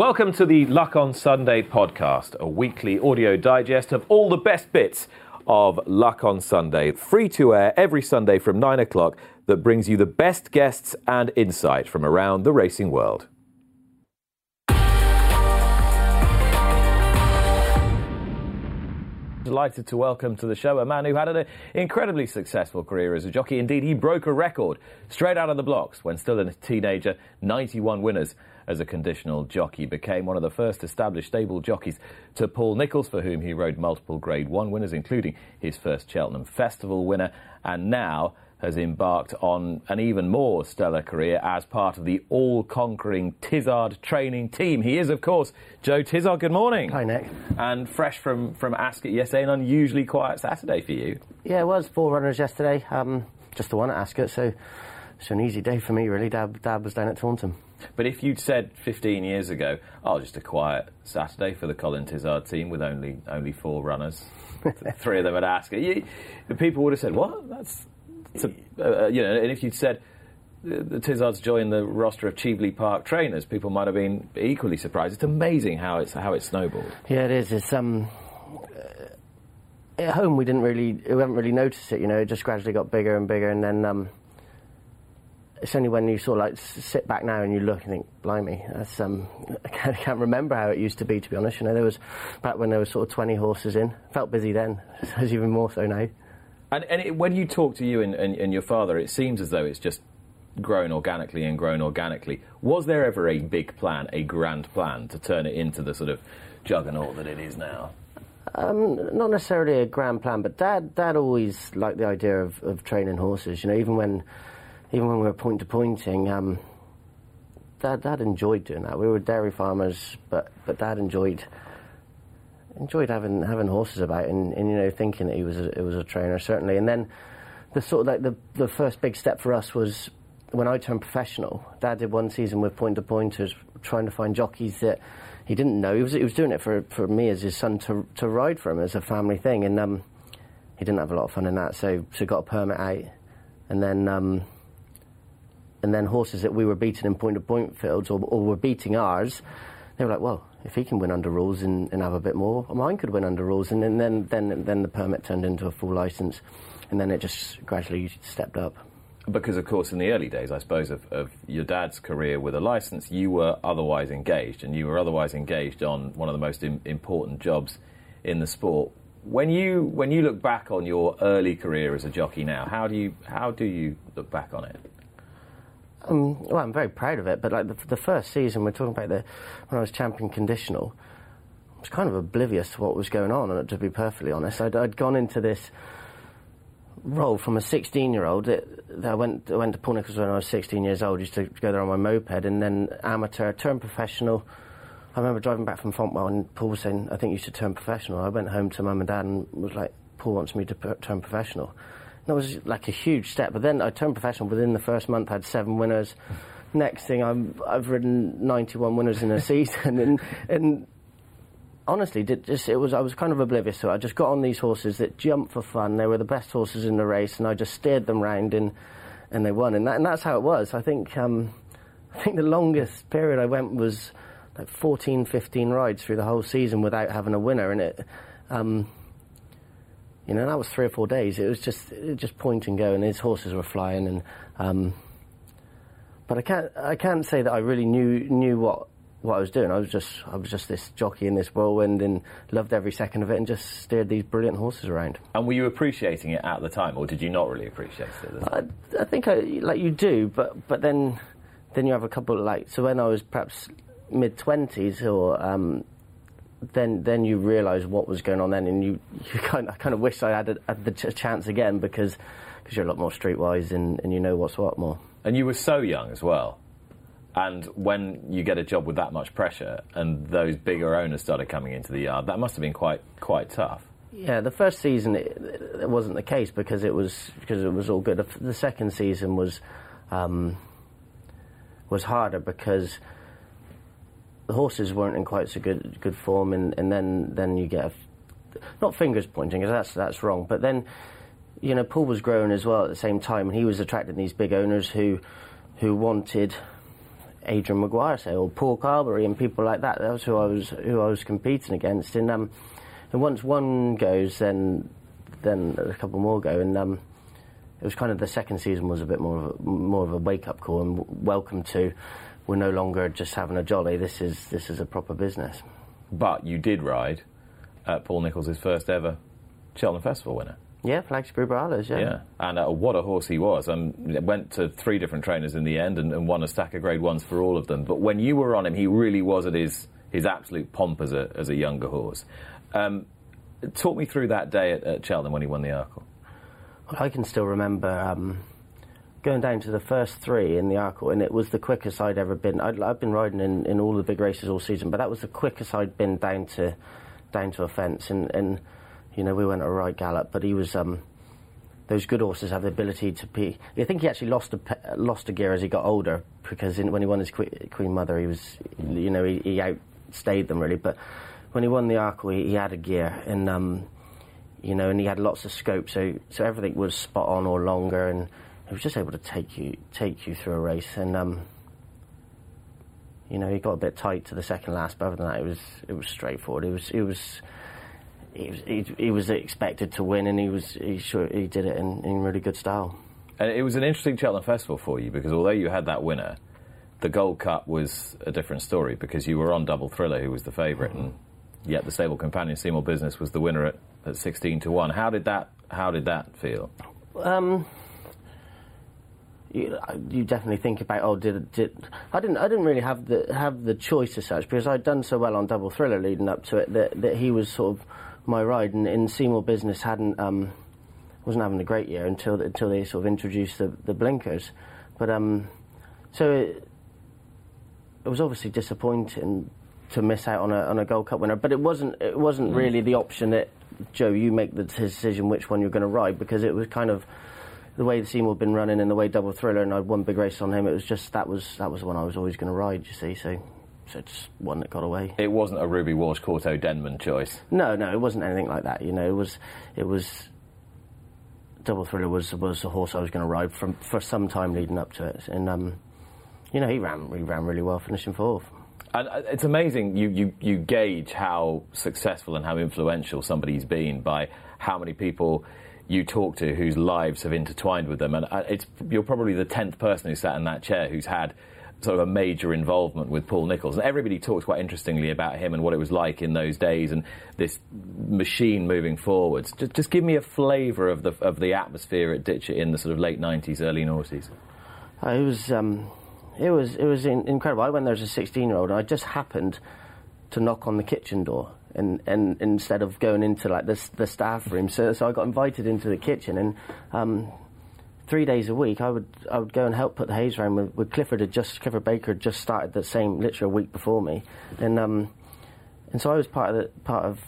Welcome to the Luck on Sunday podcast, a weekly audio digest of all the best bits of Luck on Sunday, free to air every Sunday from 9 o'clock, that brings you the best guests and insight from around the racing world. Delighted to welcome to the show a man who had an incredibly successful career as a jockey. Indeed, he broke a record straight out of the blocks when still a teenager, 91 winners as a conditional jockey, became one of the first established stable jockeys to Paul Nicholls, for whom he rode multiple Grade 1 winners, including his first Cheltenham Festival winner, and now has embarked on an even more stellar career as part of the all-conquering Tizzard training team. He is, of course, Joe Tizzard. Good morning. Hi, Nick. And fresh from, from Ascot yesterday, an unusually quiet Saturday for you. Yeah, it was four runners yesterday. Um, just the one at Ascot, so it's an easy day for me, really. Dad, Dad was down at Taunton. But if you'd said 15 years ago, oh, just a quiet Saturday for the Colin Tizzard team with only only four runners, three of them at Ascot, you, the people would have said, what? That's, that's a, uh, you know, and if you'd said, the, the Tizzards join the roster of Cheveley Park trainers, people might have been equally surprised. It's amazing how it's how it's snowballed. Yeah, it is. It's um, uh, at home we didn't really, we haven't really noticed it. You know, it just gradually got bigger and bigger, and then um, it's only when you sort of like sit back now and you look and think, blimey, that's um, I can't, I can't remember how it used to be. To be honest, you know, there was back when there was sort of twenty horses in. Felt busy then. It's even more so now. And, and it, when you talk to you and, and, and your father, it seems as though it's just grown organically and grown organically. Was there ever a big plan, a grand plan, to turn it into the sort of juggernaut that it is now? Um, not necessarily a grand plan, but Dad, Dad always liked the idea of, of training horses. You know, even when, even when we were point to pointing, um, Dad, Dad enjoyed doing that. We were dairy farmers, but but Dad enjoyed enjoyed having having horses about and, and you know thinking that he was a, it was a trainer certainly. And then the sort of like the the first big step for us was when I turned professional. Dad did one season with point to pointers, trying to find jockeys that he didn't know. He was he was doing it for for me as his son to to ride for him as a family thing, and um, he didn't have a lot of fun in that. So so got a permit out, and then. Um, and then horses that we were beating in point to point fields or, or were beating ours, they were like, well, if he can win under rules and, and have a bit more, mine could win under rules. And then, then, then, then the permit turned into a full license, and then it just gradually stepped up. Because, of course, in the early days, I suppose, of, of your dad's career with a license, you were otherwise engaged, and you were otherwise engaged on one of the most Im- important jobs in the sport. When you when you look back on your early career as a jockey now, how do you how do you look back on it? Um, well, I'm very proud of it, but like the, the first season, we're talking about the when I was champion conditional. I was kind of oblivious to what was going on, and to be perfectly honest, I'd, I'd gone into this role from a 16 year old. I went I went to Paul Nicholls when I was 16 years old. Used to go there on my moped, and then amateur, turned professional. I remember driving back from Fontwell, and Paul was saying, "I think you should turn professional." I went home to mum and dad and was like, "Paul wants me to turn professional." That was like a huge step. But then I turned professional within the first month. I had seven winners. Next thing, I'm, I've ridden 91 winners in a season, and and honestly, did just it was I was kind of oblivious to it. I just got on these horses that jumped for fun. They were the best horses in the race, and I just steered them round and and they won. And that, and that's how it was. I think um, I think the longest period I went was like 14, 15 rides through the whole season without having a winner, and it. Um, you know, that was three or four days. It was just it was just point and go, and his horses were flying. And um, but I can't I can't say that I really knew knew what what I was doing. I was just I was just this jockey in this whirlwind, and loved every second of it, and just steered these brilliant horses around. And were you appreciating it at the time, or did you not really appreciate it? I, I think I, like you do, but but then then you have a couple of like so when I was perhaps mid twenties or um, then then you realise what was going on then, and you, you kind of, I kind of wish I had, a, had the ch- chance again because cause you're a lot more streetwise and, and you know what's what more. And you were so young as well. And when you get a job with that much pressure and those bigger owners started coming into the yard, that must have been quite quite tough. Yeah, the first season it, it wasn't the case because it was because it was all good. The, the second season was um, was harder because the horses weren't in quite so good good form, and, and then then you get a, not fingers pointing because that's that's wrong, but then you know Paul was growing as well at the same time, and he was attracting these big owners who who wanted Adrian Maguire, say, or Paul Carberry, and people like that. That was who I was who I was competing against, and um, and once one goes, then then a couple more go, and um, it was kind of the second season was a bit more of a, more of a wake up call and welcome to. We're no longer just having a jolly. This is this is a proper business. But you did ride at Paul Nicholls' first ever Cheltenham Festival winner. Yeah, Flagship Uberalles, yeah. Yeah, and uh, what a horse he was. Um, went to three different trainers in the end and, and, won a stack of Grade Ones for all of them. But when you were on him, he really was at his his absolute pomp as a as a younger horse. Um, talk me through that day at, at, Cheltenham when he won the Arkle. Well, I can still remember um, going down to the first three in the Arkle, and it was the quickest I'd ever been. i have been riding in, in all the big races all season, but that was the quickest I'd been down to down to a fence, and. and you know, we went at a right gallop, but he was. Um, those good horses have the ability to be. I think he actually lost a lost a gear as he got older because in, when he won his Queen Mother, he was, you know, he, he outstayed them really. But when he won the Arkle, he, he had a gear and. Um, you know, and he had lots of scope, so so everything was spot on or longer, and he was just able to take you take you through a race. And um, you know, he got a bit tight to the second last, but other than that, it was it was straightforward. It was it was he was, he, he, was expected to win, and he was he sure he did it in, in really good style. And it was an interesting Cheltenham Festival for you because although you had that winner, the Gold Cup was a different story because you were on Double Thriller, who was the favorite mm-hmm. and yet the stable companion See More Business was the winner at, at sixteen to one. How did that How did that feel? Um, you, you, definitely think about oh did did I didn't I didn't really have the have the choice as such because I'd done so well on Double Thriller leading up to it that, that he was sort of my ride, and, in See More Business hadn't um, wasn't having a great year until until they sort of introduced the, the blinkers. But um, so it, it was obviously disappointing to miss out on a on a Gold Cup winner. But it wasn't it wasn't mm. really the option that Joe you make the decision which one you're going to ride because it was kind of the way the See More had been running and the way Double Thriller and I'd won big race on him. It was just that was that was the one I was always going to ride. You see, so so it's one that got away. It wasn't a Ruby Walsh Kauto Denman choice. No, no, it wasn't anything like that. You know, it was it was Double Thriller was was a horse I was going to ride from for some time leading up to it, and um, you know he ran he ran really well, finishing fourth. And uh, it's amazing you, you, you gauge how successful and how influential somebody's been by how many people you talk to whose lives have intertwined with them. And uh, it's, you're probably the tenth person who sat in that chair who's had sort of a major involvement with Paul Nicholls. And everybody talks quite interestingly about him and what it was like in those days and this machine moving forwards. Just, just give me a flavour of the, of the atmosphere at Ditcheat in the sort of late 90s, early noughties. Uh, it was, um, it was, it was in- incredible. I went there as a 16 year old and I just happened to knock on the kitchen door. And, and instead of going into like the, the staff room, so, so I got invited into the kitchen, and um, three days a week, I would I would go and help put the haze around with, with Clifford. Had just Clifford Baker had just started the same literally a week before me, and um, and so I was part of the part of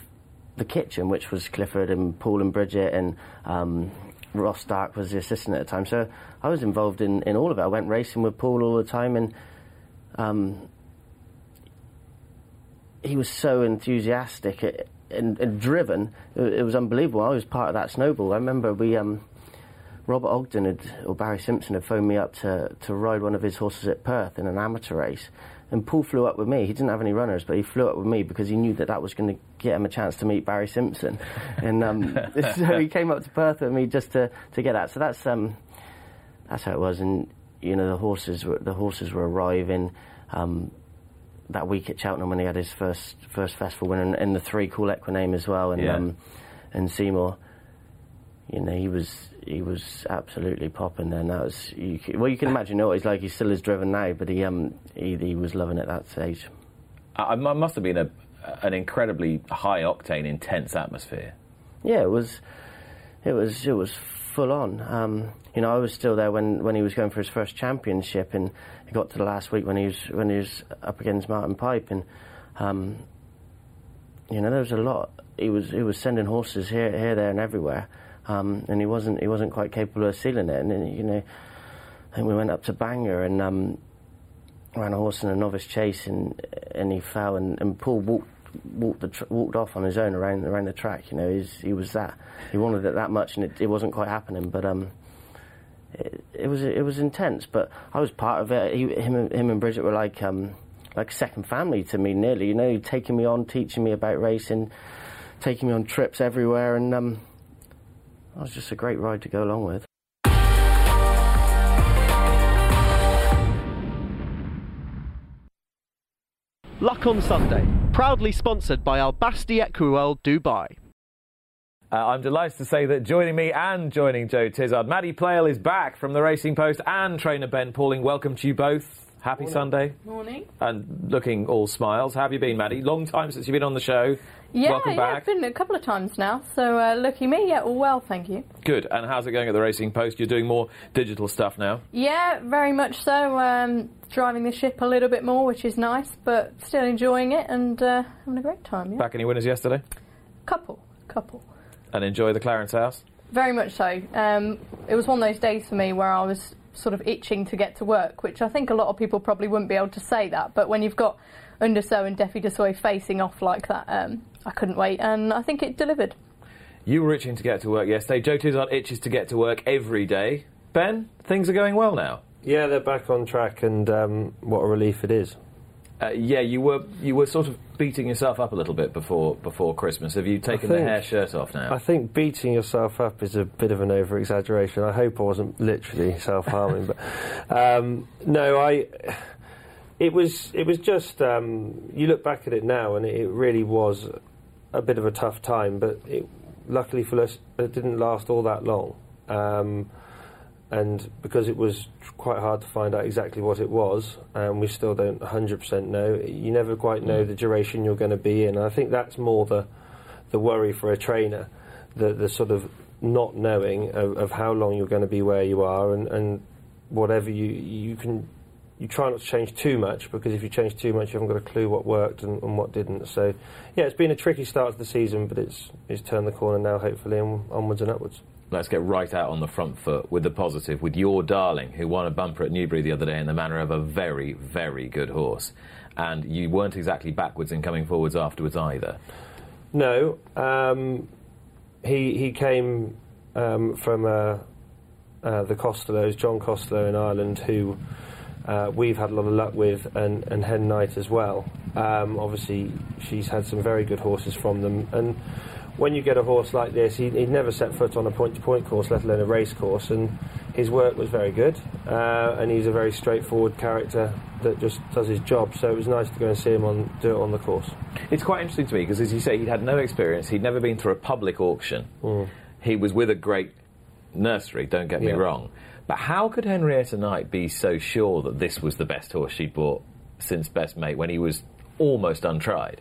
the kitchen, which was Clifford and Paul and Bridget and um, Ross Stark was the assistant at the time. So I was involved in, in all of it. I went racing with Paul all the time, and um, he was so enthusiastic and, and driven. It, it, was unbelievable. I was part of that snowball. I remember we. Um, Robert Ogden had, or Barry Simpson had phoned me up to, to ride one of his horses at Perth in an amateur race. And Paul flew up with me. He didn't have any runners, but he flew up with me because he knew that that was going to get him a chance to meet Barry Simpson. and um, so he came up to Perth with me just to, to get that. So that's um, that's how it was. And you know the horses were the horses were arriving um, that week at Cheltenham when he had his first first festival win, and, and the three Call Equiname as well, and yeah. um, and See More. You know he was he was absolutely popping then. That was you, well, you can imagine what he's like. He still is driven now, but he um he, he was loving it at that stage. I, I must have been a, an incredibly high octane, intense atmosphere. Yeah, it was. It was. It was full on. Um, you know, I was still there when, when he was going for his first championship, and got to the last week when he was when he was up against Martin Pipe, and um, you know there was a lot. He was he was sending horses here, here, there, and everywhere, um, and he wasn't he wasn't quite capable of sealing it. And then, you know, think we went up to Bangor and um, ran a horse in a novice chase, and and he fell, and, and Paul walked walked tr- walked off on his own around around the track. You know, he's, he was that he wanted it that much, and it, it wasn't quite happening. But um, it, was it was intense. But I was part of it. He, him him and Bridget were like um, like second family to me, nearly. You know, taking me on, teaching me about racing, taking me on trips everywhere, and um, was just a great ride to go along with. Luck on Sunday. Proudly sponsored by Al Basti Equiworld Dubai. Uh, I'm delighted to say that joining me and joining Joe Tizzard, Maddie Playle is back from the Racing Post and trainer Ben Pauling. Welcome to you both. Happy Sunday. Morning. And looking all smiles. How have you been, Maddie? Long time since you've been on the show. Yeah, Welcome yeah, back. Been a couple of times now. So uh, lucky me. Yeah, all well, thank you. Good. And how's it going at the Racing Post? You're doing more digital stuff now. Yeah, very much so. Um, driving the ship a little bit more, which is nice, but still enjoying it and uh, having a great time. Yeah, Back any winners yesterday? couple, couple. And enjoy the Clarence House? Very much so. Um, it was one of those days for me where I was sort of itching to get to work, which I think a lot of people probably wouldn't be able to say that. But when you've got Un de Sceaux and Defi du Seuil facing off like that, um, I couldn't wait, and I think it delivered. You were itching to get to work yesterday. Joe Tizzard itches to get to work every day. Ben, things are going well now. Yeah, they're back on track, and um, what a relief it is. Uh, yeah, you were you were sort of beating yourself up a little bit before before Christmas. Have you taken the hair shirt off now? I think beating yourself up is a bit of an over exaggeration. I hope I wasn't literally self harming, but um, no, I. It was it was just um, you look back at it now, and it really was a bit of a tough time. But it, luckily for us, it didn't last all that long. Um, and because it was tr- quite hard to find out exactly what it was, and we still don't 100% know, you never quite know mm. the duration you're going to be in. And I think that's more the the worry for a trainer, the the sort of not knowing of, of how long you're going to be where you are, and, and whatever you you can. You try not to change too much because if you change too much, you haven't got a clue what worked and, and what didn't. So, yeah, it's been a tricky start to the season, but it's it's turned the corner now, hopefully, and onwards and upwards. Let's get right out on the front foot with the positive, with your darling, who won a bumper at Newbury the other day in the manner of a very, very good horse. And you weren't exactly backwards in coming forwards afterwards either. No, um, he he came um, from uh, uh, the Costellos, John Costello in Ireland, who uh, we've had a lot of luck with, and, and Hen Knight as well. Um, obviously, she's had some very good horses from them, and when you get a horse like this, he, he'd never set foot on a point-to-point course, let alone a race course, and his work was very good, uh, and he's a very straightforward character that just does his job. So it was nice to go and see him on do it on the course. It's quite interesting to me because, as you say, he'd had no experience. He'd never been through a public auction. He was with a great nursery, don't get me Yeah. wrong. But how could Henrietta Knight be so sure that this was the best horse she'd bought since Best Mate when he was almost untried?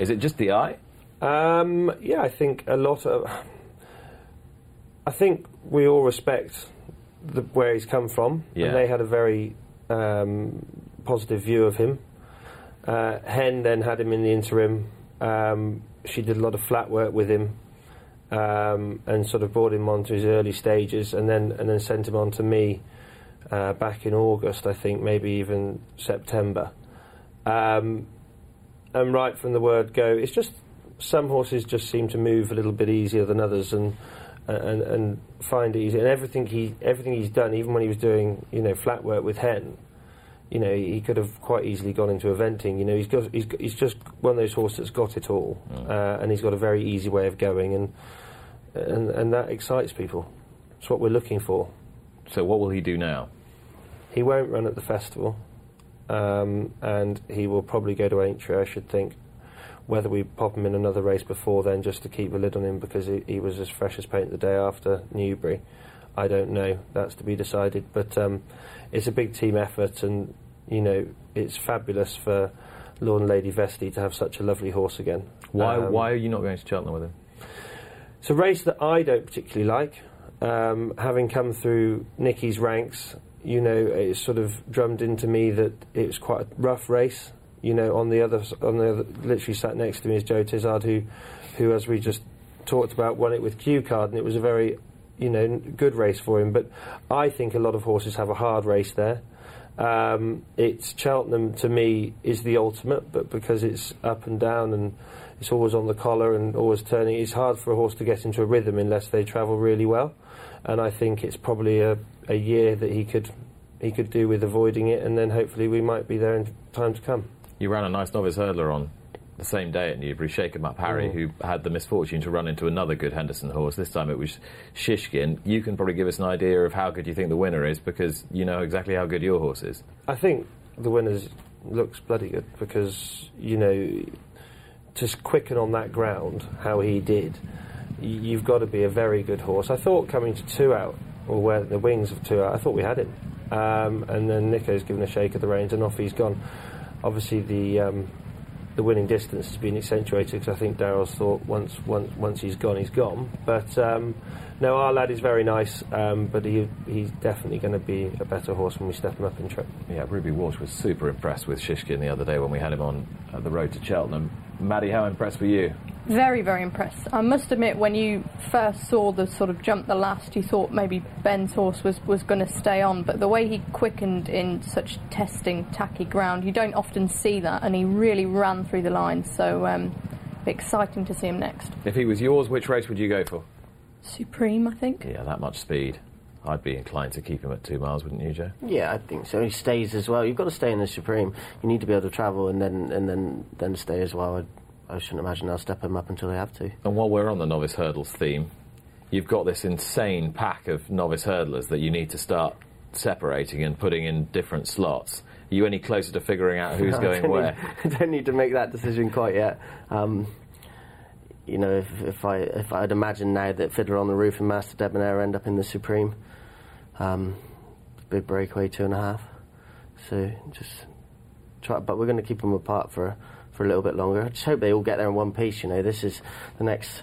Is it just the eye? Um, yeah, I think a lot of. I think we all respect the, where he's come from, Yeah. and they had a very um, positive view of him. Uh, Hen then had him in the interim. Um, she did a lot of flat work with him, um, and sort of brought him on to his early stages, and then and then sent him on to me uh, back in August, I think, maybe even September. Um, and right from the word go, it's just some horses just seem to move a little bit easier than others, and and, and find it easy. And everything he everything he's done, even when he was doing you know flat work with Hen, you know he, could have quite easily gone into eventing. You know he's got he's, he's just one of those horses that's got it all, uh, and he's got a very easy way of going, and and and that excites people. It's what we're looking for. So what will he do now? He won't run at the festival, um, and he will probably go to Aintree, I should think. Whether we pop him in another race before then, just to keep a lid on him because he, he was as fresh as paint the day after Newbury, I don't know. That's to be decided. But um, it's a big team effort, and you know it's fabulous for Lord and Lady Vestey to have such a lovely horse again. Why, Um, why are you not going to Cheltenham with him? It's a race that I don't particularly like. Um, having come through Nicky's ranks, you know, it's sort of drummed into me that it was quite a rough race. You know, on the other, on the other, literally sat next to me is Joe Tizzard, who, who, as we just talked about, won it with Cue Card, and it was a very, you know, good race for him. But I think a lot of horses have a hard race there. Um, it's Cheltenham to me is the ultimate, but because it's up and down and it's always on the collar and always turning, it's hard for a horse to get into a rhythm unless they travel really well. And I think it's probably a, a year that he could he could do with avoiding it, and then hopefully we might be there in time to come. You ran a nice novice hurdler on the same day at Newbury, Shake 'em Up Harry, Mm. who had the misfortune to run into another good Henderson horse. This time it was Shishkin. You can probably give us an idea of how good you think the winner is because you know exactly how good your horse is. I think the winner looks bloody good because you know just quicken on that ground how he did. You've got to be a very good horse. I thought coming to two out or where the wings of two out, I thought we had him, um, and then Nico's given a shake of the reins and off he's gone. Obviously the um, the winning distance has been accentuated because I think Daryl's thought once once once he's gone he's gone. But um, no, our lad is very nice, um, but he he's definitely going to be a better horse when we step him up in trip. Yeah, Ruby Walsh was super impressed with Shishkin the other day when we had him on uh, the road to Cheltenham. Maddie, how impressed were you? Very, very impressed. I must admit, when you first saw the sort of jump the last, you thought maybe Ben's horse was, was going to stay on, but the way he quickened in such testing, tacky ground, you don't often see that, and he really ran through the line, so um, exciting to see him next. If he was yours, which race would you go for? Supreme, I think. Yeah, that much speed. I'd be inclined to keep him at two miles, wouldn't you, Joe? Yeah, I think so. He stays as well. You've got to stay in the Supreme. You need to be able to travel and then and then then stay as well. I, I shouldn't imagine they'll step them up until they have to. And while we're on the novice hurdles theme, you've got this insane pack of novice hurdlers that you need to start separating and putting in different slots. Are you any closer to figuring out who's I going don't where? Need, I don't need to make that decision quite yet. Um, you know, if, if I if I'd imagine now that Fiddler on the Roof and Master Debonair end up in the Supreme, um, big breakaway two and a half. So just try, but we're going to keep them apart for for a little bit longer. I just hope they all get there in one piece. You know, this is the next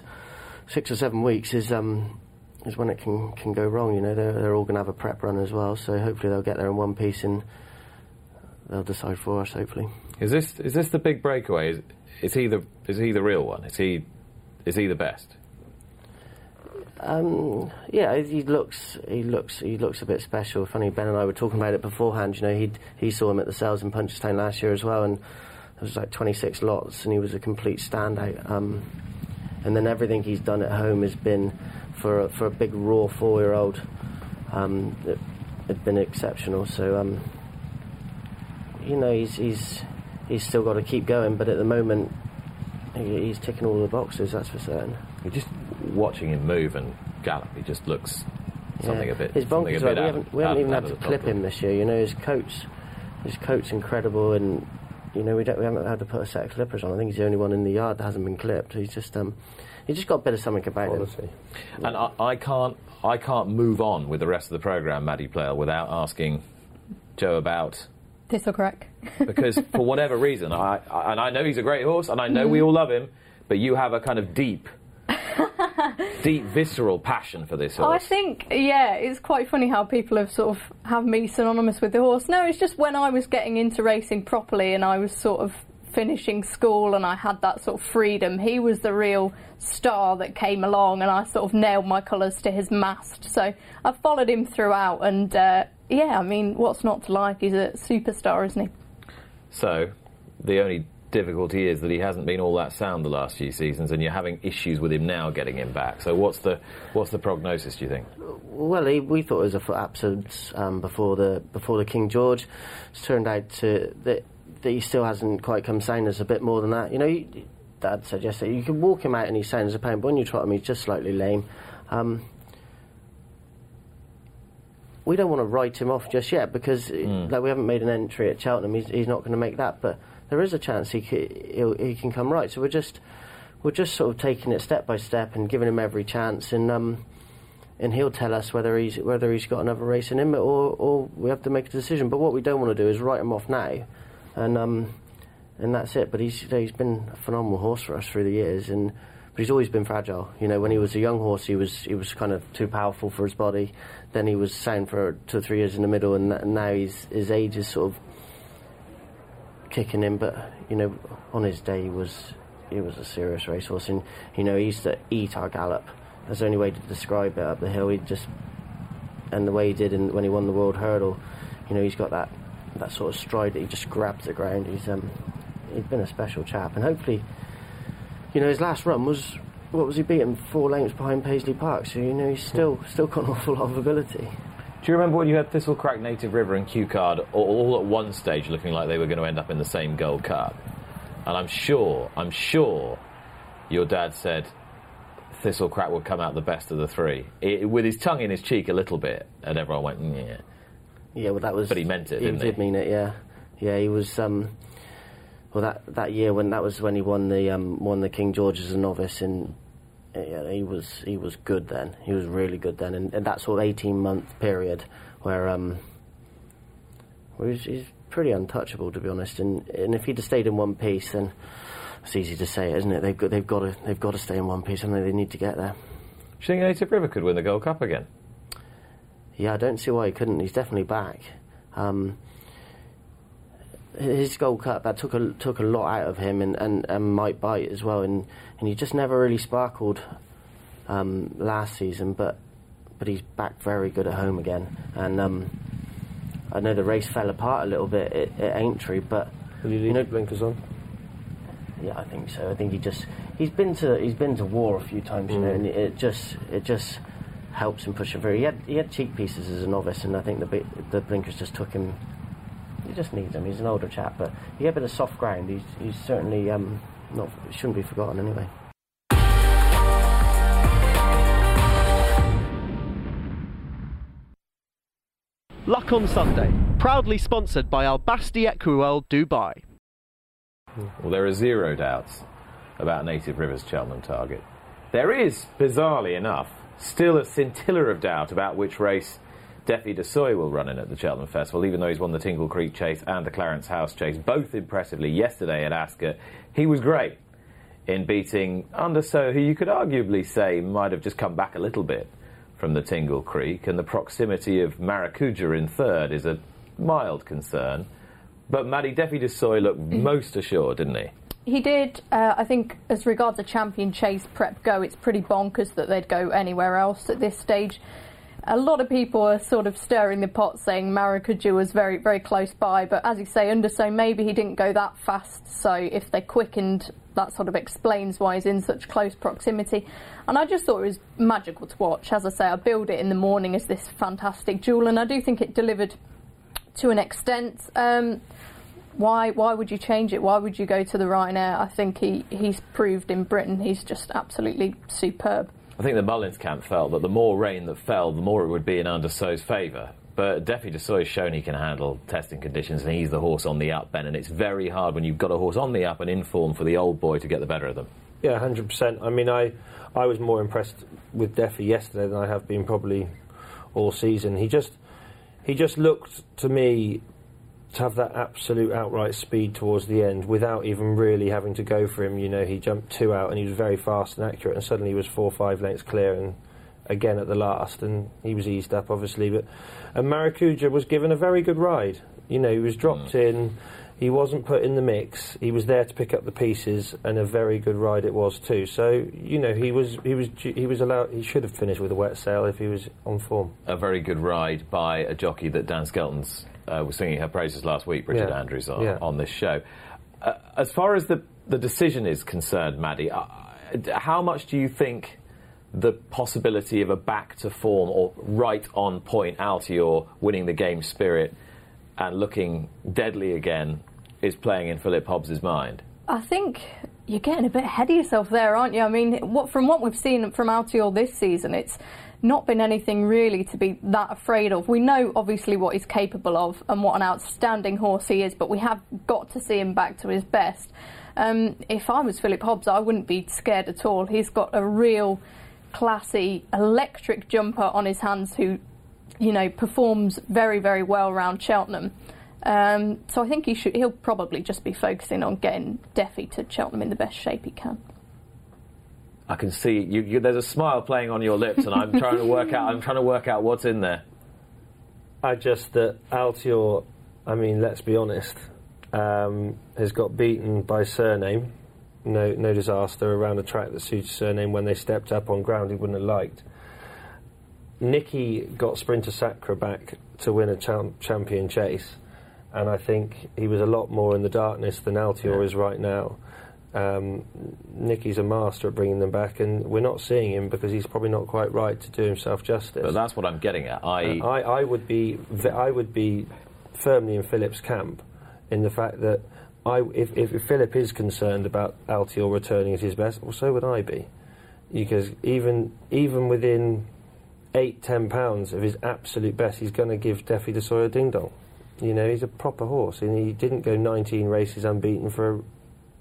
six or seven weeks is um is when it can can go wrong. You know, they're they're all going to have a prep run as well. So hopefully they'll get there in one piece and they'll decide for us. Hopefully. Is this is this the big breakaway? Is, is he the is he the real one? Is he is he the best? Um, yeah, he looks he looks he looks a bit special. Funny, Ben and I were talking about it beforehand. You know, he he saw him at the sales in Punchestown last year as well, and there was like 26 lots, and he was a complete standout. Um, and then everything he's done at home has been for a, for a big raw four year old. Um, it, had been exceptional. So um, you know, he's he's he's still got to keep going, but at the moment. he- He's ticking all the boxes, that's for certain. You're just watching him move and gallop. He just looks something Yeah. a bit. His bonkers. Right? We haven't, we haven't even had to clip him this year. You know, his coat's his coat's incredible, and you know we don't we haven't had to put a set of clippers on. I think he's the only one in the yard that hasn't been clipped. He's just um, he's just got a bit of something about him. Quality. And I, I can't I can't move on with the rest of the program, Maddie Playle, without asking Joe about Thistlecrack? because for whatever reason, I, I and I know he's a great horse, and I know Mm-hmm. we all love him, but you have a kind of deep, deep visceral passion for this horse. I think, yeah, it's quite funny how people have sort of have me synonymous with the horse. No, it's just when I was getting into racing properly and I was sort of finishing school and I had that sort of freedom, he was the real star that came along and I sort of nailed my colours to his mast. So I followed him throughout and, uh, yeah, I mean, what's not to like? He's a superstar, isn't he? So the only difficulty is that he hasn't been all that sound the last few seasons, and you're having issues with him now getting him back. So what's the what's the prognosis? Do you think? Well, he, we thought it was a foot abscess um, before the before the King George. It's turned out to that, that he still hasn't quite come sound. There's a bit more than that. You know, you, Dad said yesterday you can walk him out and he's he sounds a pain, but when you trot him, he's just slightly lame. Um, we don't want to write him off just yet because uh, like we haven't made an entry at Cheltenham. He's, he's not going to make that, but there is a chance he c he'll, can come right. So we're just we're just sort of taking it step by step and giving him every chance and. Um, and he'll tell us whether he's whether he's got another race in him or, or we have to make a decision. But what we don't want to do is write him off now, and um, and that's it. But he's he's been a phenomenal horse for us through the years, and but he's always been fragile. You know, when he was a young horse, he was he was kind of too powerful for his body. Then he was sound for two or three years in the middle, and now he's his age is sort of kicking in. But you know, on his day, he was he was a serious racehorse, and you know, he used to eat our gallop. That's the only way to describe it up the hill. He just and the way he did in, when he won the world hurdle, you know, he's got that that sort of stride that he just grabs the ground. He's um, he's been a special chap, and hopefully, you know, his last run was what was he beating four lengths behind Paisley Park. So you know, he's still still got an awful lot of ability. Do you remember when you had Thistlecrack, Native River, and Cue Card all, at one stage looking like they were going to end up in the same Gold Cup? And I'm sure, I'm sure, your dad said Thistlecrack would come out the best of the three, it, with his tongue in his cheek a little bit, and everyone went, yeah. Yeah, well, that was. But he meant it, He didn't did he? mean it. Yeah, yeah. He was. Um, well, that that year when that was when he won the um, won the King George as a novice, and yeah, he was he was good then. He was really good then, and, and that sort of eighteen month period where um, where he's, he's pretty untouchable to be honest. And and if he'd have stayed in one piece, then it's easy to say, isn't it? They've got they've got to they've got to stay in one piece, and they need to get there. Do you think Native River could win the Gold Cup again? Yeah, I don't see why he couldn't. He's definitely back. Um, his Gold Cup that took a took a lot out of him and, and, and might bite as well, and, and he just never really sparkled um, last season. But but he's back very good at home again, and um, I know the race fell apart a little bit at, at Aintree, but Will you leave You know- blinkers on? yeah, I think so. I think he just he's been to he's been to war a few times, you know, and it just it just helps him push him through. He had he had cheek pieces as a novice, and I think the the blinkers just took him. He just needs them. He's an older chap, but he had a bit of soft ground. He's he's certainly um not shouldn't be forgotten anyway. Luck on Sunday. Proudly sponsored by Al Basti Equiworld Dubai. Well, there are zero doubts about Native River's Cheltenham target. There is, bizarrely enough, still a scintilla of doubt about which race Defi du Seuil will run in at the Cheltenham Festival, even though he's won the Tingle Creek Chase and the Clarence House Chase, both impressively yesterday at Ascot. He was great in beating Un de Sceaux, who you could arguably say might have just come back a little bit from the Tingle Creek, and the proximity of Marracudja in third is a mild concern. But Maddie Defi du Seuil looked most assured, didn't he? He did. Uh, I think, as regards a champion chase prep go, it's pretty bonkers that they'd go anywhere else at this stage. A lot of people are sort of stirring the pot, saying Marracudja was very, very close by. But as you say, Un de Sceaux maybe he didn't go that fast. So if they quickened, that sort of explains why he's in such close proximity. And I just thought it was magical to watch. As I say, I build it in the morning as this fantastic jewel, and I do think it delivered to an extent. Um, why why would you change it? Why would you go to the Ryanair? I think he, he's proved in Britain he's just absolutely superb. I think the Mullins camp felt that the more rain that fell, the more it would be in Un de Sceaux's favour. But Defi du Seuil has shown he can handle testing conditions, and he's the horse on the up, Ben. And it's very hard when you've got a horse on the up and in form for the old boy to get the better of them. Yeah, hundred percent. I mean, I I was more impressed with Defi yesterday than I have been probably all season. He just he just looked to me to have that absolute outright speed towards the end without even really having to go for him. You know, he jumped two out and he was very fast and accurate, and suddenly he was four or five lengths clear and again at the last, and he was eased up obviously. But and Marracudja was given a very good ride. You know, he was dropped mm. in. He wasn't put in the mix. He was there to pick up the pieces, and a very good ride it was too. So you know, he was he was he was allowed. He should have finished with a wet sail if he was on form. A very good ride by a jockey that Dan Skelton's uh, was singing her praises last week, Bridget Yeah. Andrews, on, Yeah. on this show. Uh, as far as the, the decision is concerned, Maddie, uh, how much do you think the possibility of a back to form or right on point Altior winning the game spirit and looking deadly again is playing in Philip Hobbs's mind? I think you're getting a bit ahead of yourself there, aren't you? I mean, what, from what we've seen from Altior this season, it's not been anything really to be that afraid of. We know obviously what he's capable of and what an outstanding horse he is, but we have got to see him back to his best. Um, if I was Philip Hobbs, I wouldn't be scared at all. He's got a real classy, electric jumper on his hands who, you know, performs very, very well around Cheltenham. Um, so I think he should. He'll probably just be focusing on getting Defi to Cheltenham in the best shape he can. I can see you, you, there's a smile playing on your lips, and I'm trying to work out. I'm trying to work out what's in there. I just that Altior, I mean, let's be honest, um, has got beaten by Cyrname. No, no disaster around a track that suits Cyrname when they stepped up on ground he wouldn't have liked. Nicky got Sprinter Sacre back to win a cham- champion chase, and I think he was a lot more in the darkness than Altior Yeah. is right now. Um, Nicky's a master at bringing them back, and we're not seeing him because he's probably not quite right to do himself justice. But that's what I'm getting at. I, I, I would be I would be firmly in Philip's camp in the fact that I, if, if Philip is concerned about Altior returning at his best, well, so would I be, because even even within eight ten pounds of his absolute best, he's going to give Defi du Seuil a ding dong. You know, he's a proper horse, and he didn't go 19 races unbeaten for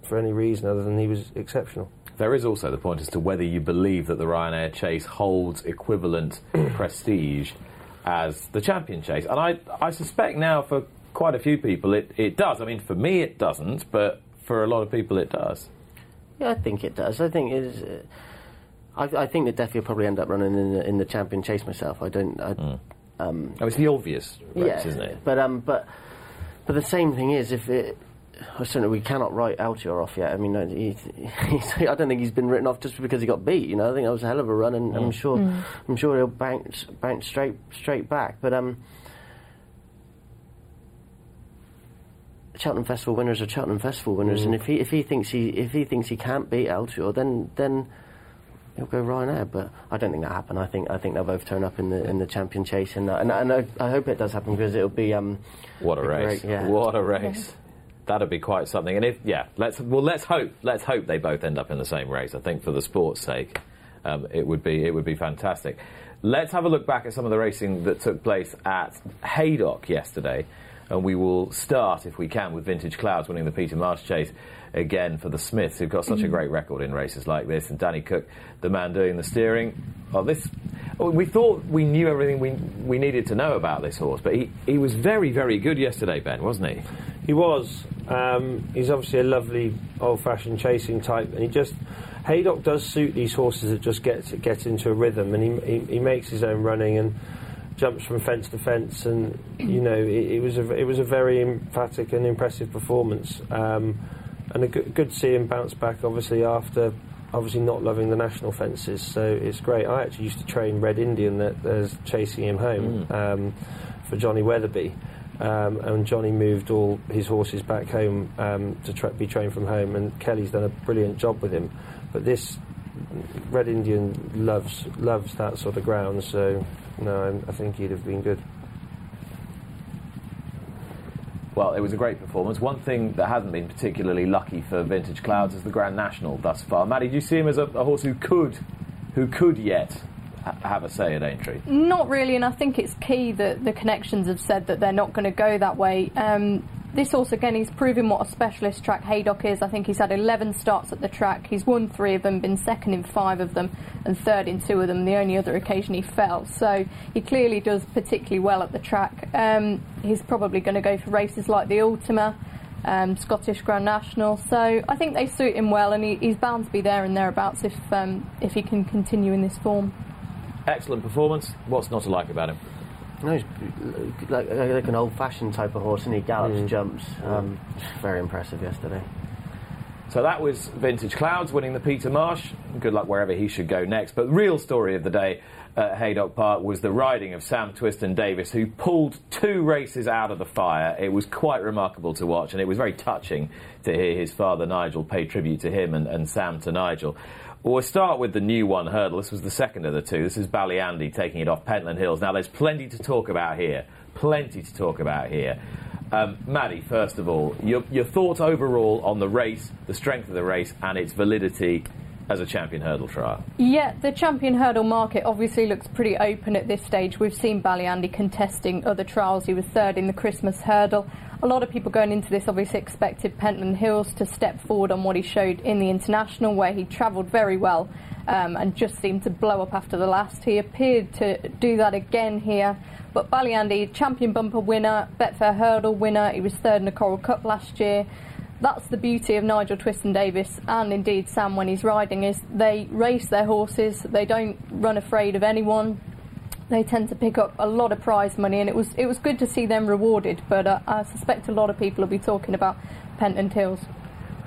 for any reason other than he was exceptional. There is also the point as to whether you believe that the Ryanair Chase holds equivalent prestige as the Champion Chase. And I, I suspect now for quite a few people it, it does. I mean, for me it doesn't, but for a lot of people it does. Yeah, I think it does. I think it is. Uh, I, I think that Defi will probably end up running in the, in the champion chase myself. I don't. I, um, Oh, it's the obvious race, yeah, isn't it? But um, but but the same thing is if it. I certainly we cannot write Altior off yet. I mean, uh, he, he's, I don't think he's been written off just because he got beat. You know, I think that was a hell of a run, and I'm sure I'm sure he'll bounce bounce straight straight back. But um, Cheltenham Festival winners are Cheltenham Festival winners, and if he if he thinks he if he thinks he can't beat Altior, then then he'll go Ryanair. But I don't think that happened. I think I think they'll both turn up in the in the champion chase, and and, and I, I hope it does happen because it'll be um What a race! great, yeah. What a race! That'd be quite something. And if yeah, let's well let's hope let's hope they both end up in the same race. I think for the sport's sake, um, it would be it would be fantastic. Let's have a look back at some of the racing that took place at Haydock yesterday, and we will start if we can with Vintage Clouds winning the Peter Marsh Chase again for the Smiths, who've got such a great record in races like this, and Danny Cook, the man doing the steering. Well, this oh, we thought we knew everything we we needed to know about this horse, but he, he was very very good yesterday, Ben, wasn't he? He was. Um, he's obviously a lovely old-fashioned chasing type, and he just Haydock does suit these horses that just get get into a rhythm, and he, he he makes his own running and jumps from fence to fence, and you know it, it was a it was a very emphatic and impressive performance, um, and a good, good see him bounce back. Obviously after. Obviously, not loving the national fences, so it's great. I actually used to train Red Indian that there's chasing him home um, for Johnny Weatherby, um, and Johnny moved all his horses back home um, to tra- be trained from home, and Kelly's done a brilliant job with him. But this Red Indian loves loves that sort of ground, so no, I, I think he'd have been good. Well, it was a great performance. One thing that hasn't been particularly lucky for Vintage Clouds is the Grand National thus far. Maddie, do you see him as a, a horse who could, who could yet ha- have a say at Aintree? Not really, and I think it's key that the connections have said that they're not going to go that way. Um, this horse, again, he's proven what a specialist track Haydock is. I think he's had 11 starts at the track. He's won three of them, been second in five of them, and third in two of them. The only other occasion he fell. So he clearly does particularly well at the track. Um, he's probably going to go for races like the Ultima. Um, Scottish Grand National, so I think they suit him well, and he, he's bound to be there and thereabouts if um, if he can continue in this form. Excellent performance. What's not to like about him? No, he's like, like an old-fashioned type of horse, and he gallops, jumps. Um, very impressive yesterday. So that was Vintage Clouds winning the Peter Marsh. Good luck wherever he should go next. But the real story of the day at Haydock Park was the riding of Sam Twiston Davies, who pulled two races out of the fire. It was quite remarkable to watch, and it was very touching to hear his father Nigel pay tribute to him and, and Sam to Nigel. We'll start with the new one hurdle. This was the second of the two. This is Ballyandy taking it off Pentland Hills. Now, there's plenty to talk about here. Plenty to talk about here. Um, Maddie, first of all, your, your thoughts overall on the race, the strength of the race, and its validity as a champion hurdle trial. Yeah, the champion hurdle market obviously looks pretty open at this stage. We've seen Ballyandy contesting other trials. He was third in the Christmas hurdle. A lot of people going into this obviously expected Pentland Hills to step forward on what he showed in the international, where he travelled very well um, and just seemed to blow up after the last. He appeared to do that again here. But Ballyandy, champion bumper winner, Betfair Hurdle winner, he was third in the Coral Cup last year. That's the beauty of Nigel Twiston-Davies and indeed Sam when he's riding is they race their horses, they don't run afraid of anyone. They tend to pick up a lot of prize money, and it was it was good to see them rewarded. But uh, I suspect a lot of people will be talking about Pentland Hills.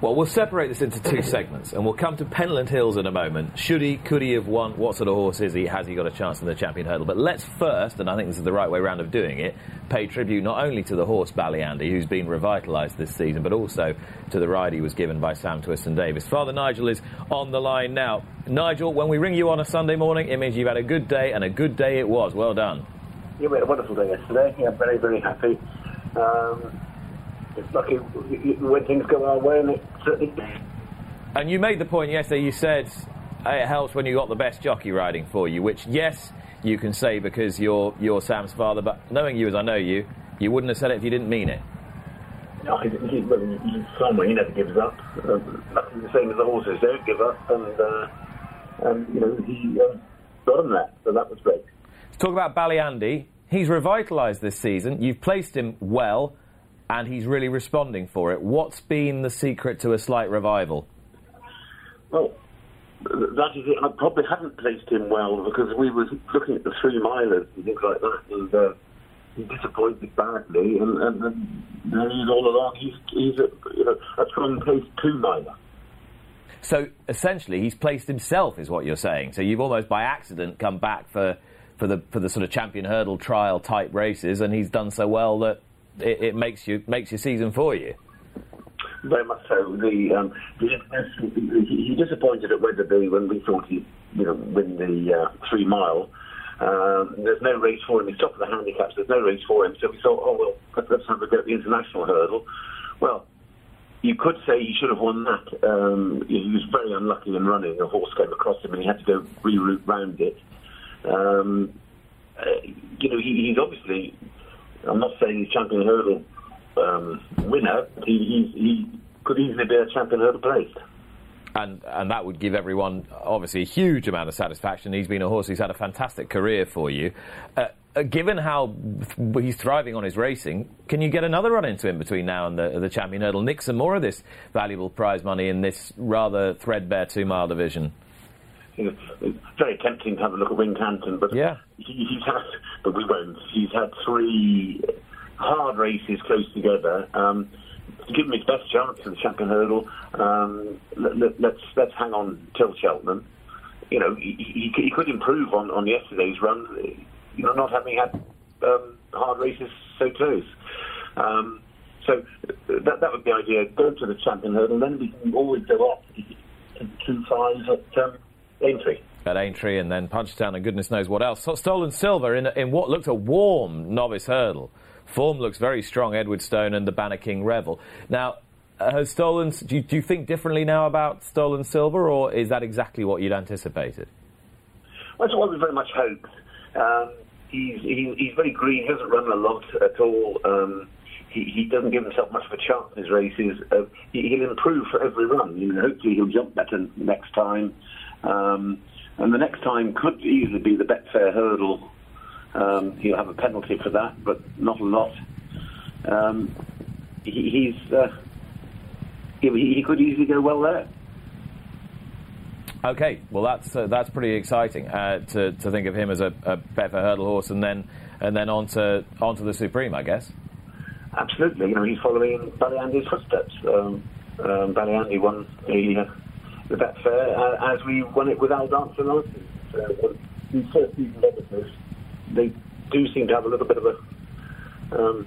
Well, we'll separate this into two segments, and we'll come to Pentland Hills in a moment. Should he, could he have won? What sort of horse is he? Has he got a chance in the champion hurdle? But let's first, and I think this is the right way round of doing it, pay tribute not only to the horse Ballyandy, who's been revitalised this season, but also to the ride he was given by Sam Twiston Davies. Father Nigel is on the line now. Nigel, when we ring you on a Sunday morning, it means you've had a good day, and a good day it was. Well done. Yeah, we had a wonderful day yesterday. Yeah, very, very happy. Um, it's lucky when things go our way, and it certainly did. And you made the point yesterday, you said hey, it helps when you got the best jockey riding for you, which, yes, you can say because you're, you're Sam's father, but knowing you as I know you, you wouldn't have said it if you didn't mean it. No, he, he, well, he, somewhere he never gives up. Um, the same as the horses don't give up, and uh, and you know he um, got him that, so that was great. Let's talk about Ballyandy. He's revitalised this season. You've placed him well, and he's really responding for it. What's been the secret to a slight revival? Well, that is it. I probably hadn't placed him well because we were looking at the three milers and things like that, and uh, he disappointed badly. And, and, and he all along. He's he's a, you know, a strong pace two miler. So essentially, he's placed himself, is what you're saying. So you've almost by accident come back for for the for the sort of champion hurdle trial type races, and he's done so well that it, it makes you makes your season for you. Very much so. The um, he, he disappointed at Wetherby when we thought he'd you know win the uh, three mile. Um, there's no race for him. He's top of the handicaps. There's no race for him. So we thought, oh well, let's have a go at the international hurdle. Well, you could say he should have won that. Um, he was very unlucky in running. A horse came across him and he had to go reroute round it. Um, uh, you know, he, he's obviously. I'm not saying he's champion hurdle um, winner. He, he, he could easily be a champion hurdle placed. And, and that would give everyone obviously a huge amount of satisfaction. He's been a horse who's had a fantastic career for you. Uh, uh, given how he's thriving on his racing, can you get another run into him between now and the, the champion hurdle? Nick some more of this valuable prize money in this rather threadbare two mile division. You know, it's very tempting to have a look at Wincanton, but Yeah. he, he's had, but we won't. He's had three hard races close together. Um, to give him his best chance for the champion hurdle, um, let, let, let's let's hang on till Cheltenham. You know, he, he, he could improve on, on yesterday's run. You know, not having had um, hard races so close. Um, so that that would be the idea. Go to the champion hurdle, then we can always go up to two fives at um, Aintree. At Aintree and then Punchestown and goodness knows what else. So Stolen Silver in, in what looked a warm novice hurdle. Form looks very strong, Edwardstone and the Banner King Revel. Now, uh, has stolen, do you, do you think differently now about Stolen Silver, or is that exactly what you'd anticipated? That's what we very much hoped. Um, he's, he, he's very green. He doesn't run a lot at all. Um, he, he doesn't give himself much of a chance in his races. Uh, he, he'll improve for every run. You know, hopefully, he'll jump better next time. Um, and the next time could easily be the Betfair hurdle. Um, he'll have a penalty for that, but not a lot. Um, he, he's uh, he, he could easily go well there. Okay, well that's uh, that's pretty exciting uh, to, to think of him as a, a Betfair hurdle horse, and then and then on to onto the Supreme, I guess. Absolutely, you know, he's following in Ballyandy's footsteps. Um, um, Ballyandy won the, uh, the Betfair uh, as we won it with Al Dancer last season. So, these first season debutants, they do seem to have a little bit of a, um,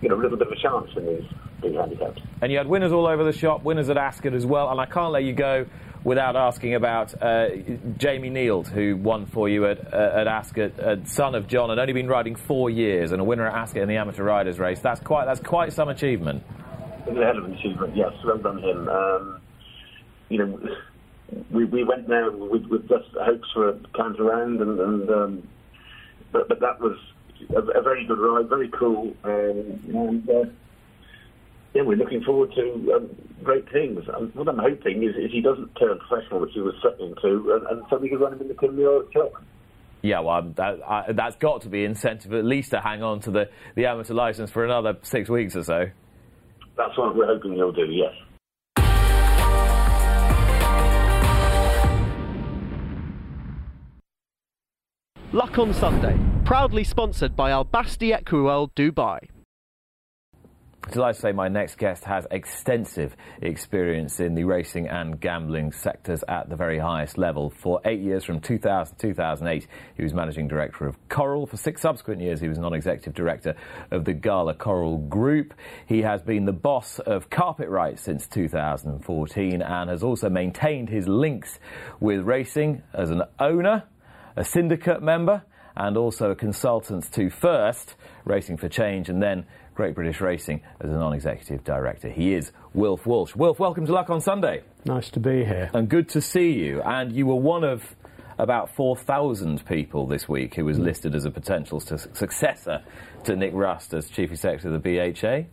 you know, a little bit of a chance in these big handicaps. And you had winners all over the shop, winners at Ascot as well, and I can't let you go without asking about uh, Jamie Neild, who won for you at, uh, at Ascot, uh, son of John, and only been riding four years, and a winner at Ascot in the amateur riders race. That's quite that's quite some achievement. It's a hell of an achievement, yes. Well done him. Um, you know, we, we went there with, with just hopes for a counter round, and, and um, but, but that was a, a very good ride, very cool, um, and uh, yeah, we're looking forward to um, great things. And what I'm hoping is, is he doesn't turn professional, which he was threatening to, and, and so we can run him in the Premier Cup. Yeah, well, that, I, that's got to be incentive at least to hang on to the, the amateur license for another six weeks or so. That's what we're hoping he'll do, yes. Luck on Sunday, proudly sponsored by Al Basti Equiworld Dubai. Delighted I say my next guest has extensive experience in the racing and gambling sectors at the very highest level. For eight years, from 2000 to 2008, he was managing director of Coral. For six subsequent years, he was non-executive director of the Gala Coral Group. He has been the boss of Carpetright since 2014 and has also maintained his links with racing as an owner, a syndicate member, and also a consultant to First, Racing for Change, and then Great British Racing as a non-executive director. He is Wilf Walsh. Wilf, welcome to Luck on Sunday. Nice to be here. And good to see you. And you were one of about 4,000 people this week who was listed as a potential su- successor to Nick Rust as chief executive of the BHA. Do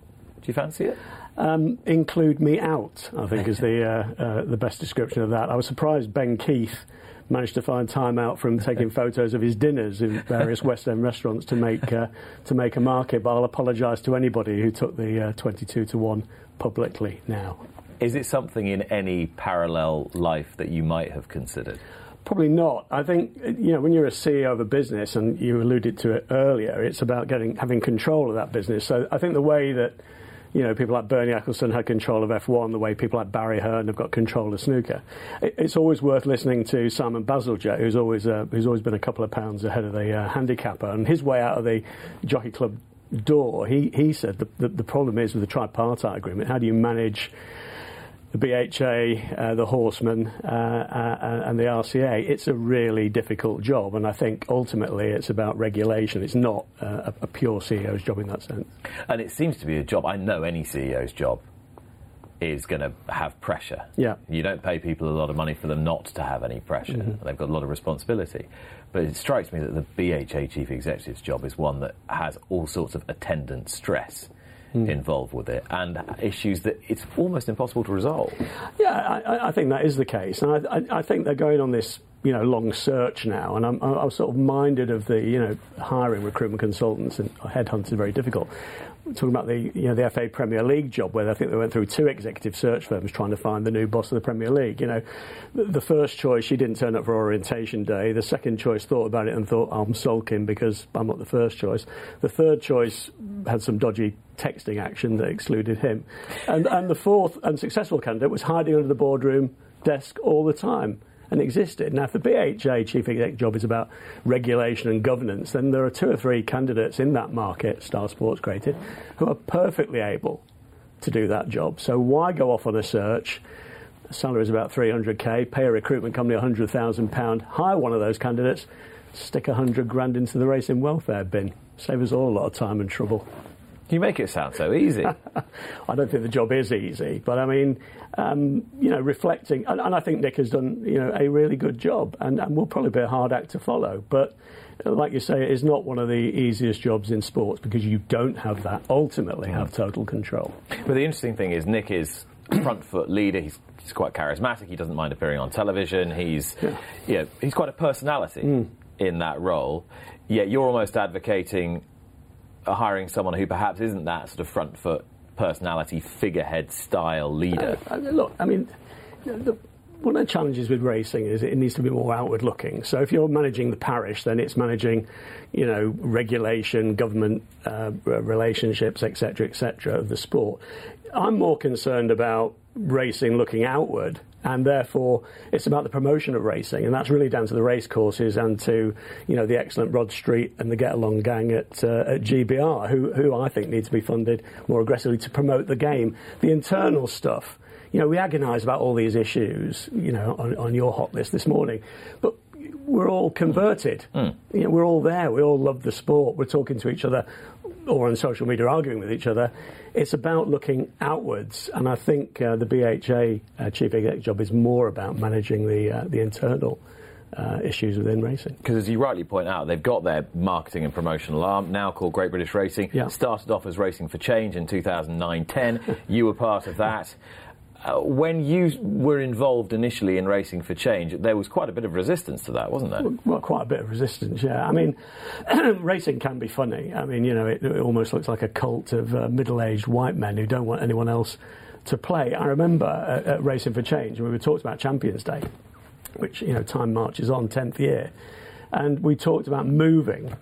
you fancy it? Um, include me out, I think, is the uh, uh, the best description of that. I was surprised Ben Keith managed to find time out from taking photos of his dinners in various West End restaurants to make uh, to make a market. But I'll apologise to anybody who took the uh, 22 to one publicly now. Is it something in any parallel life that you might have considered? Probably not. I think you know when you're a CEO of a business, and you alluded to it earlier, it's about getting having control of that business. So I think the way that you know people like Bernie Ecclestone had control of F1, the way people like Barry Hearn have got control of snooker. It, it's always worth listening to Simon Bazalgette, who's always uh, who's always been a couple of pounds ahead of the uh, handicapper, and his way out of the jockey club door. He he said the, the, the problem is with the tripartite agreement. How do you manage the BHA, uh, the Horsemen, uh, uh, and the RCA, it's a really difficult job. And I think ultimately it's about regulation. It's not uh, a, a pure CEO's job in that sense. And it seems to be a job, I know any CEO's job is going to have pressure. Yeah. You don't pay people a lot of money for them not to have any pressure. They've got a lot of responsibility. But it strikes me that the BHA chief executive's job is one that has all sorts of attendant stress. Hmm. Involved with it and issues that it's almost impossible to resolve. Yeah, I, I think that is the case, and I, I, I think they're going on this you know long search now, and I'm, I was sort of minded of the you know hiring recruitment consultants and headhunters very difficult. Talking about the you know the FA Premier League job, where I think they went through two executive search firms trying to find the new boss of the Premier League. You know, the, the first choice she didn't turn up for orientation day. The second choice thought about it and thought I'm sulking because I'm not the first choice. The third choice had some dodgy texting action that excluded him, and and the fourth unsuccessful candidate was hiding under the boardroom desk all the time and existed. Now, if the BHA chief exec job is about regulation and governance, then there are two or three candidates in that market, Star Sports created, who are perfectly able to do that job. So why go off on a search? Salary is about 300k. Pay a recruitment company 100,000 pound. Hire one of those candidates. Stick 100 grand into the racing welfare bin. Save us all a lot of time and trouble. You make it sound so easy. I don't think the job is easy, but I mean, um, you know, reflecting, and, and, I think Nick has done, you know, a really good job, and, and will probably be a hard act to follow. But like you say, it is not one of the easiest jobs in sports because you don't have that. Ultimately, have total control. But the interesting thing is, Nick is front foot leader. He's, he's quite charismatic. He doesn't mind appearing on television. He's, yeah. you know, he's quite a personality mm. in that role. Yet you're almost advocating hiring someone who perhaps isn't that sort of front foot personality, figurehead style leader. Uh, look, I mean, the, one of the challenges with racing is it needs to be more outward looking. So if you're managing the parish, then it's managing, you know, regulation, government uh, relationships, etc., etc. of the sport. I'm more concerned about racing looking outward and therefore it's about the promotion of racing, and that's really down to the race courses and to you know the excellent Rod Street and the Get Along gang at, uh, at GBR, who who I think need to be funded more aggressively to promote the game. The internal stuff, you know, we agonise about all these issues, you know, on, on your hot list this morning, but we're all converted. Mm. You know, we're all there. We all love the sport. We're talking to each other or on social media arguing with each other. It's about looking outwards, and I think uh, the BHA uh, chief executive job is more about managing the uh, the internal uh, issues within racing. Because as you rightly point out, they've got their marketing and promotional arm, now called Great British Racing. Yeah. Started off as Racing for Change in 2009-10. you were part of that. Uh, when you were involved initially in Racing for Change, there was quite a bit of resistance to that, wasn't there? Well, quite a bit of resistance, yeah. I mean, racing can be funny. I mean, you know, it, it almost looks like a cult of uh, middle aged white men who don't want anyone else to play. I remember at, at Racing for Change, we talked about Champions Day, which, you know, time marches on, 10th year, and we talked about moving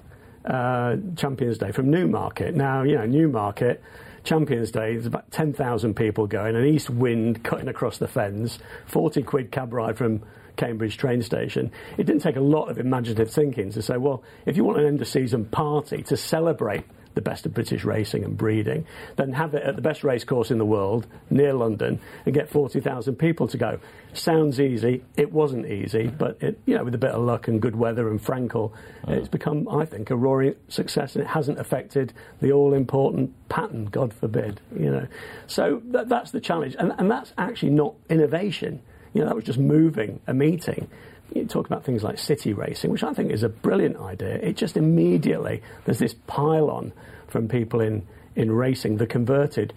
uh, Champions Day from Newmarket. Now, you know, Newmarket. Champions Day, there's about 10,000 people going, an east wind cutting across the fens, 40 quid cab ride from Cambridge train station. It didn't take a lot of imaginative thinking to say, well, if you want an end of season party to celebrate the best of British racing and breeding, then have it at the best racecourse in the world, near London, and get 40,000 people to go. Sounds easy. It wasn't easy, but it, you know, with a bit of luck and good weather and Frankel, it's become, I think, a roaring success, and it hasn't affected the all-important pattern. God forbid, you know. So that, that's the challenge, and, and that's actually not innovation. You know, that was just moving a meeting. You talk about things like city racing, which I think is a brilliant idea. It just immediately, there's this pile on from people in, in racing, the converted,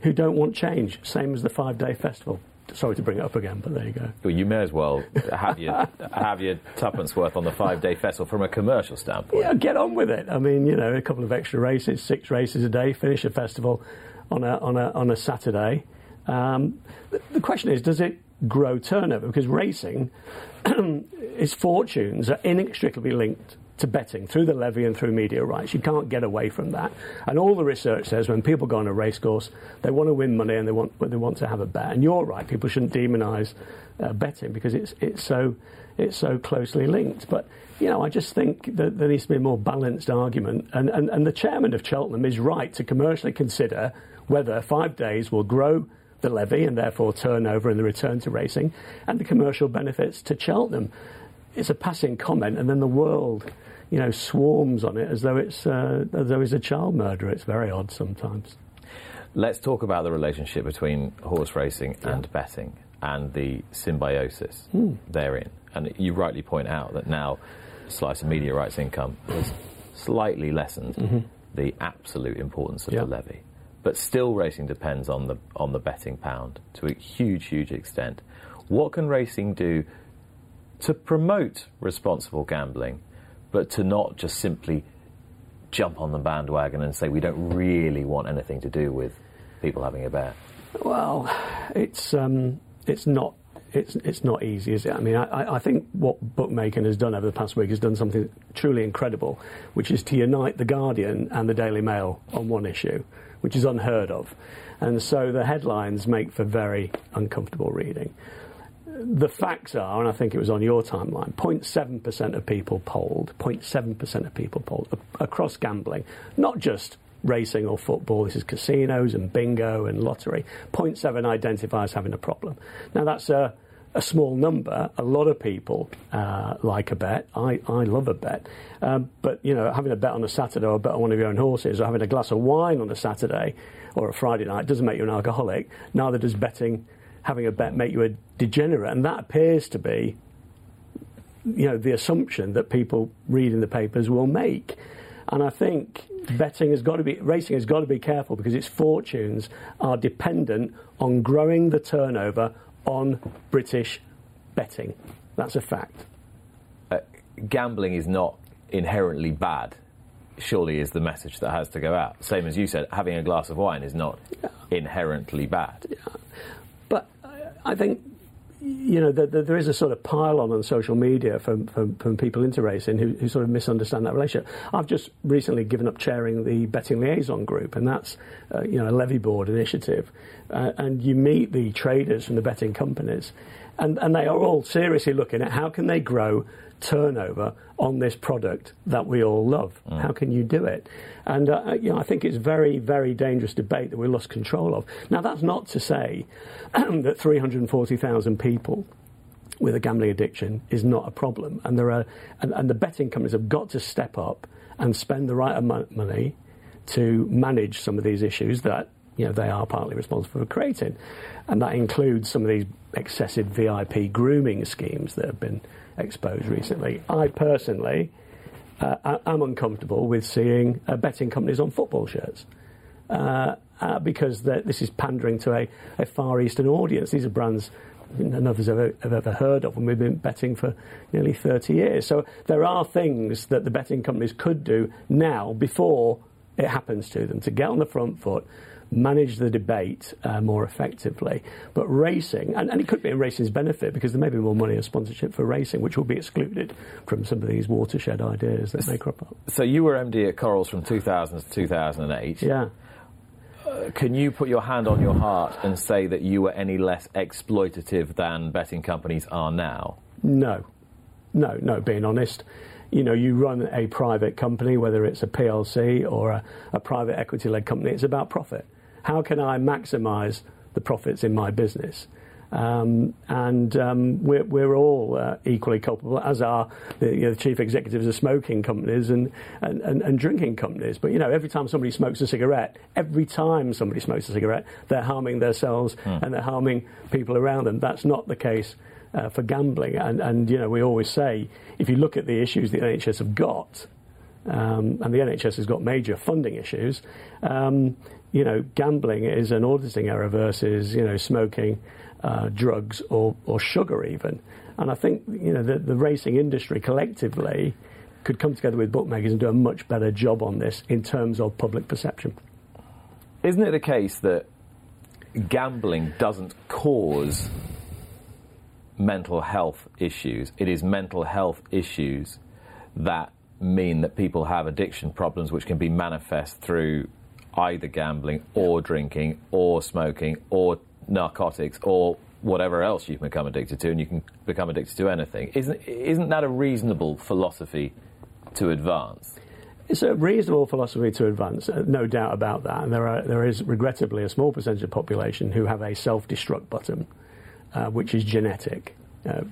who don't want change, same as the five day festival. Sorry to bring it up again, but there you go. Well, you may as well have your, have your tuppence worth on the five-day festival from a commercial standpoint. Yeah, get on with it. I mean, you know, a couple of extra races, six races a day, finish a festival on a, on a, on a Saturday. Um, the, the question is, does it grow turnover? Because racing, its fortunes are inextricably linked to betting through the levy and through media rights. You can't get away from that. And all the research says when people go on a racecourse, they want to win money and they want they want to have a bet. And you're right, people shouldn't demonise uh, betting because it's it's so it's so closely linked. But you know, I just think that there needs to be a more balanced argument. And, and, and the chairman of Cheltenham is right to commercially consider whether five days will grow the levy and therefore turnover and the return to racing and the commercial benefits to Cheltenham. It's a passing comment, and then the world, you know, swarms on it as though it's uh, as though it's a child murder. It's very odd sometimes. Let's talk about the relationship between horse racing and betting and the symbiosis therein. And you rightly point out that now slice of media rights income has slightly lessened the absolute importance of Yeah. the levy. But still racing depends on the on the betting pound to a huge, huge extent. What can racing do to promote responsible gambling, but to not just simply jump on the bandwagon and say we don't really want anything to do with people having a bet? Well, it's um, it's not it's it's not easy, is it? I mean, I- I, I think what bookmaking has done over the past week has done something truly incredible, which is to unite the Guardian and the Daily Mail on one issue, which is unheard of, and so the headlines make for very uncomfortable reading. The facts are, and I think it was on your timeline, 0.7% of people polled, 0.7% of people polled across gambling, not just racing or football, this is casinos and bingo and lottery. 0.7 identifies having a problem. Now that's a, a small number. A lot of people uh, like a bet. I, I love a bet. Um, but, you know, having a bet on a Saturday or a bet on one of your own horses or having a glass of wine on a Saturday or a Friday night doesn't make you an alcoholic. Neither does betting having a bet make you a degenerate. And that appears to be, you know, the assumption that people reading the papers will make. And I think betting has got to be, racing has got to be careful because its fortunes are dependent on growing the turnover on British betting. That's a fact. uh, gambling is not inherently bad, surely is the message that has to go out. Same as you said, having a glass of wine is not inherently bad. But I- I think you know that there is a sort of pile on on social media from, from, from people into racing who, who sort of misunderstand that relationship. I've just recently given up chairing the betting liaison group, and that's uh, you know a levy board initiative, uh, and you meet the traders from the betting companies, and and they are all seriously looking at how can they grow turnover on this product that we all love. How can you do it? And uh, you know, I think it's very, very dangerous debate that we lost control of. Now, that's not to say that 340,000 people with a gambling addiction is not a problem. And there are, and, and the betting companies have got to step up and spend the right amount of money to manage some of these issues that you know they are partly responsible for creating, and that includes some of these excessive VIP grooming schemes that have been exposed recently. I personally uh, am uncomfortable with seeing uh, betting companies on football shirts. Uh, uh because this is pandering to a, a, Far Eastern audience. These are brands none of us have have ever heard of, and we've been betting for nearly 30 years. So there are things that the betting companies could do now before it happens to them to get on the front foot, manage the debate uh, more effectively. But racing, and, and, it could be in racing's benefit because there may be more money in sponsorship for racing, which will be excluded from some of these watershed ideas that may crop up. So you were MD at Corals from 2000 to 2008. Yeah. Uh, can you put your hand on your heart and say that you were any less exploitative than betting companies are now? No. No, no, being honest you know, you run a private company, whether it's a PLC or a, a private equity led company, it's about profit how can I maximise the profits in my business? Um, and um, we're, we're, all uh, equally culpable, as are the, you know, the, chief executives of smoking companies and, and, and, and, drinking companies. But you know, every time somebody smokes a cigarette, every time somebody smokes a cigarette, they're harming themselves mm. and they're harming people around them. That's not the case uh, for gambling. And, and you know, we always say, if you look at the issues the NHS have got, um, and the NHS has got major funding issues. Um, you know, gambling is an auditing error versus, you know, smoking, uh, drugs, or, or sugar even. And I think, you know, the, the racing industry collectively could come together with bookmakers and do a much better job on this in terms of public perception. Isn't it the case that gambling doesn't cause mental health issues? It is mental health issues that mean that people have addiction problems which can be manifest through either gambling or drinking or smoking or narcotics or whatever else you can become addicted to, and you can become addicted to anything. Isn't, isn't that a reasonable philosophy to advance? It's a reasonable philosophy to advance, uh, no doubt about that. And there, are, there is regrettably a small percentage of the population who have a self destruct button, uh, which is genetic, uh,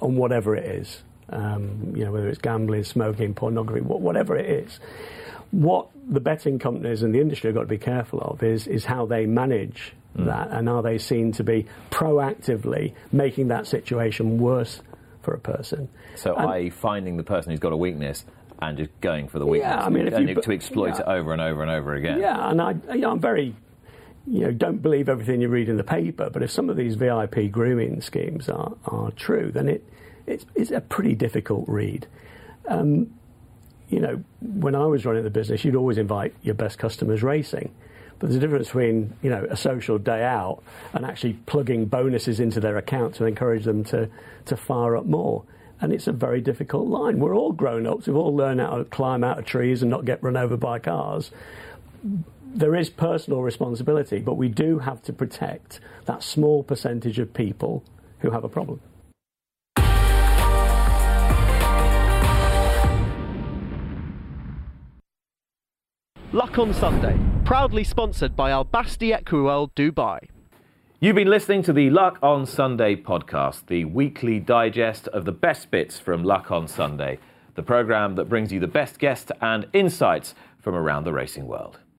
on whatever it is. Um, you know, whether it's gambling, smoking, pornography, whatever it is what the betting companies and the industry have got to be careful of is, is how they manage mm. that and are they seen to be proactively making that situation worse for a person. So, and, i.e., finding the person who's got a weakness and just going for the weakness yeah, I mean, and you, to exploit yeah. it over and over and over again. Yeah, and I, you know, I'm very you know, don't believe everything you read in the paper, but if some of these VIP grooming schemes are, are true, then it, it's, it's a pretty difficult read. Um, you know, when I was running the business, you'd always invite your best customers racing. But there's a difference between, you know, a social day out and actually plugging bonuses into their account to encourage them to, to fire up more. And it's a very difficult line. We're all grown ups. We've all learned how to climb out of trees and not get run over by cars. There is personal responsibility, but we do have to protect that small percentage of people who have a problem. Luck on Sunday, proudly sponsored by Al Basti Equiworld Dubai. You've been listening to the Luck on Sunday podcast, the weekly digest of the best bits from Luck on Sunday, the programme that brings you the best guests and insights from around the racing world.